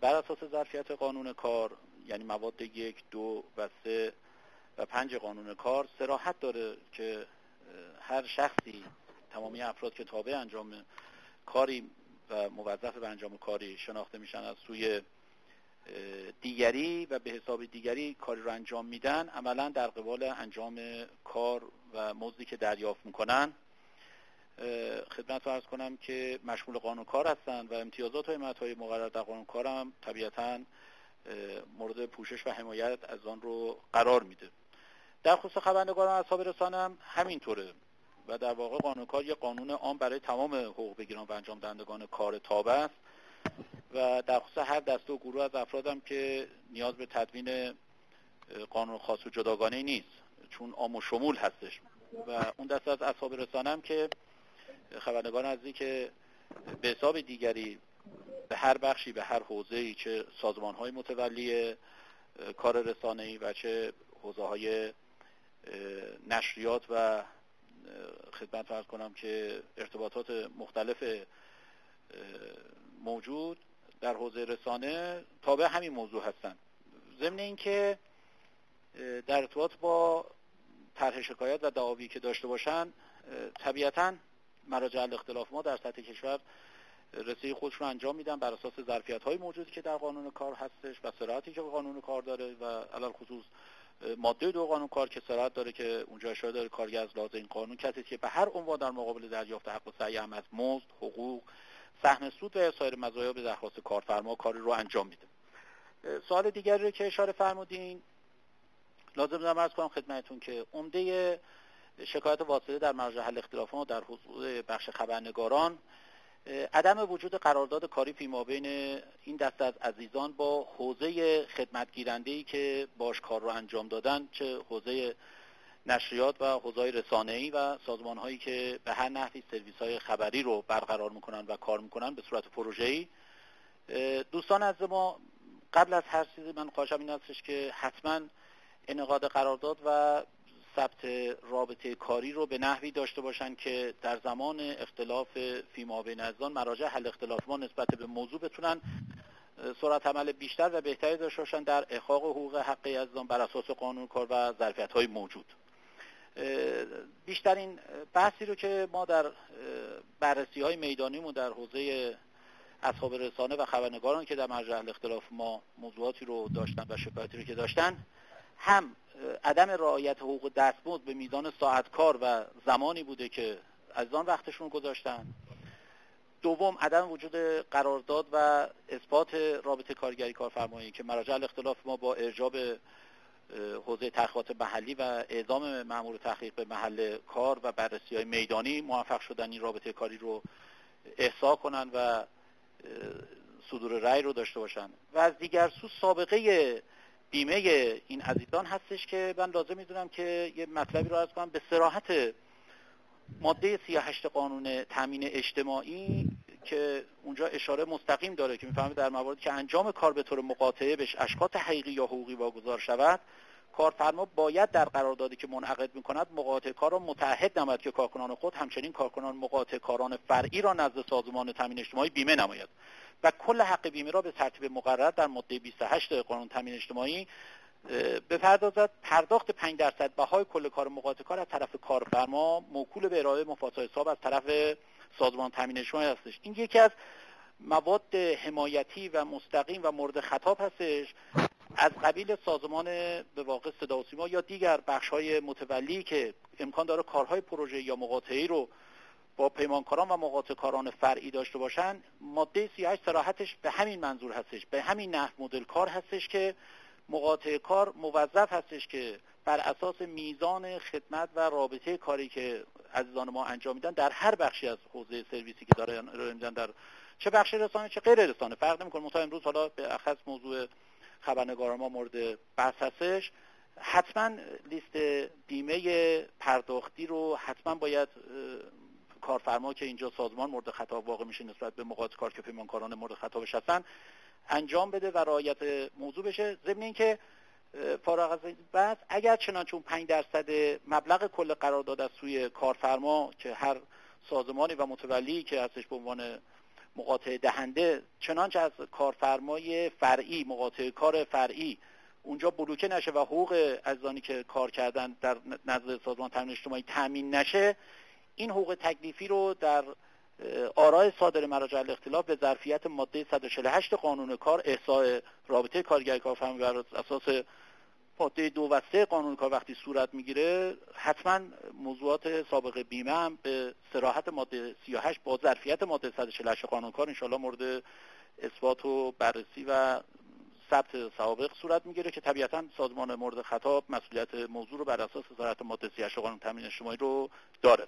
بر اساس ظرفیت قانون کار یعنی مواد یک دو و سه و پنج قانون کار سراحت داره که هر شخصی تمامی افراد که تابع انجام کاری و موظف به انجام کاری شناخته میشن از سوی دیگری و به حساب دیگری کاری رو انجام میدن عملا در قبال انجام کار و مزدی که دریافت می‌کنن. خدمت ارز کنم که مشمول قانون کار هستند و امتیازات های مقرر در قانون کار هم طبیعتا مورد پوشش و حمایت از آن رو قرار میده. در خصوص خبرنگاران اصحاب رسانه هم همینطوره و در واقع قانون کار یه قانون عام برای تمام حقوق بگیران و انجام دهندگان کار تابع است و در خصوص هر دسته و گروه از افرادم که نیاز به تدوین قانون خاص و جداگانه نیست چون عام و شمول هستش. و اون دسته از اصحاب رسانه هم که خبرنگار نزدیک که به حساب دیگری به هر بخشی به هر حوزه‌ای چه سازمان های متولی کار رسانه‌ای و چه حوزه های نشریات و خدمت فرض کنم که ارتباطات مختلف موجود در حوزه رسانه تابع همین موضوع هستند ضمن اینکه در ارتباط با طرح شکایت و دعاوی که داشته باشن طبیعتا مراجع اختلاف ما در سطح کشور رسیه خودش رو انجام میدن بر اساس ظرفیت های موجودی که در قانون کار هستش و سرعتی که قانون کار داره و علل خصوص ماده دو قانون کار که سرعت داره که اونجا اشاره داره کارگر از لازم این قانون کسی که به هر عنوان در مقابل دریافت حق و سعی هم از مزد حقوق سهم سود و سایر مزایا به درخواست کارفرما کاری رو انجام میده. سوال دیگری که اشاره فرمودین لازم دارم ارز کنم خدمتتون که عمده شکایت واسطه در مرجع حل اختلافات در حضور بخش خبرنگاران عدم وجود قرارداد کاری فیما بین این دسته از عزیزان با حوزه خدمتگیرنده ای که باش کار رو انجام دادن چه حوزه نشریات و حوزه رسانه‌ای و سازمان هایی که به هر نحوی سرویس های خبری رو برقرار می‌کنن و کار می‌کنن به صورت پروژه‌ای. دوستان از ما قبل از هر چیزی من خواهشم این هستش که حتما انعقاد قرارداد و ثبت رابطه کاری رو به نحوی داشته باشن که در زمان اختلاف فیما بین ازان مراجع حل اختلاف ما نسبت به موضوع بتونن سرعت عمل بیشتر و بهتری داشته باشن در احقاق حقوق حقی ازان بر اساس قانون کار و ظرفیت های موجود بیشترین بحثی رو که ما در بررسی های میدانیمون در حوزه اصحاب رسانه و خبرنگاران که در مرجع اختلاف ما موضوعاتی رو داشتن و شکایتی رو که داشتن هم عدم رعایت حقوق دستمزد به میزان ساعت کار و زمانی بوده که از آن وقتشون گذاشتن. دوم عدم وجود قرارداد و اثبات رابطه کارگری کارفرمایی که مراجع اختلاف ما با ارجاب حوزه تحقیقات محلی و اعزام مأمور تحقیق به محل کار و بررسی های میدانی موفق شدن این رابطه کاری رو احسا کنن و صدور رأی رو داشته باشن. و از دیگر سو سابقه بیمه این عزیزان هستش که من لازم می‌دونم که یه مطلبی رو از کنم. به سراحت ماده 38 قانون تامین اجتماعی که اونجا اشاره مستقیم داره که می‌فهمه در مواردی که انجام کار به طور مقاطعه بهش اشکات حقیقی یا حقوقی واگذار شود کارفرما باید در قراردادی که منعقد می‌کند مقاطع کار را متحد نماید که کارکنان خود همچنین کارکنان مقاطع کاران فرعی را نزد سازمان تامین اجتماعی بیمه نماید. و کل حق بیمه را به ترتیب مقرر در ماده 28 قانون تامین اجتماعی بپردازد. پرداخت 5 درصد بهای کل کار مقاطع کار از طرف کارفرما موکول به ارائه مفاسد حساب از طرف سازمان تامین اجتماعی هستش. این یکی از مواد حمایتی و مستقیم و مورد خطاب هستش از قبیل سازمان به واقع صدا سیما یا دیگر بخش های متولی که امکان داره کارهای پروژه یا مقاطعی رو با پیمانکاران و مقاطع کاران فرعی داشته باشن ماده 38 سراحتش به همین منظور هستش به همین نحو مدل کار هستش که مقاطع کار موظف هستش که بر اساس میزان خدمت و رابطه کاری که عزیزان ما انجام میدن در هر بخشی از حوزه سرویسی که داره در چه بخش رسانه چه غیر رسانه فرق نمی‌کنه. مثلا امروز حالا به اخص موضوع خبرنگاران ما مورد بحث هستش. حتما لیست بیمه پرداختی رو حتما باید کارفرما که اینجا سازمان مورد خطاب واقع میشه نسبت به مقاطع کار که پیمانکاران مورد خطابش هستن انجام بده و رعایت موضوع بشه. ضمن اینکه فارغ از بعد اگر چنانچه اون 5 درصد مبلغ کل قرارداد از سوی کارفرما که هر سازمانی و متولی که هستش به عنوان مقاطع دهنده چنانچه از کارفرمای فرعی مقاطع کار فرعی اونجا بلوکه نشه و حقوق ازانی که کار کردن در نزد سازمان تامین اجتماعی تامین نشه این حقوق تکلیفی رو در آرای صادر مراجع الاختلاف به ظرفیت ماده 148 قانون کار احساء رابطه کارگر کارفرما بر اساس ماده دو و سه قانون کار وقتی صورت می‌گیره حتما موضوعات سابق بیمه هم به سراحت ماده 38 با ظرفیت ماده 148 قانون کار انشاءالله مورد اثبات و بررسی و ثبت سوابق صورت می‌گیره که طبیعتا سازمان مورد خطاب مسئولیت موضوع رو بر اساس وزارت ماده 38 قانون تامین اجتماعی رو داره.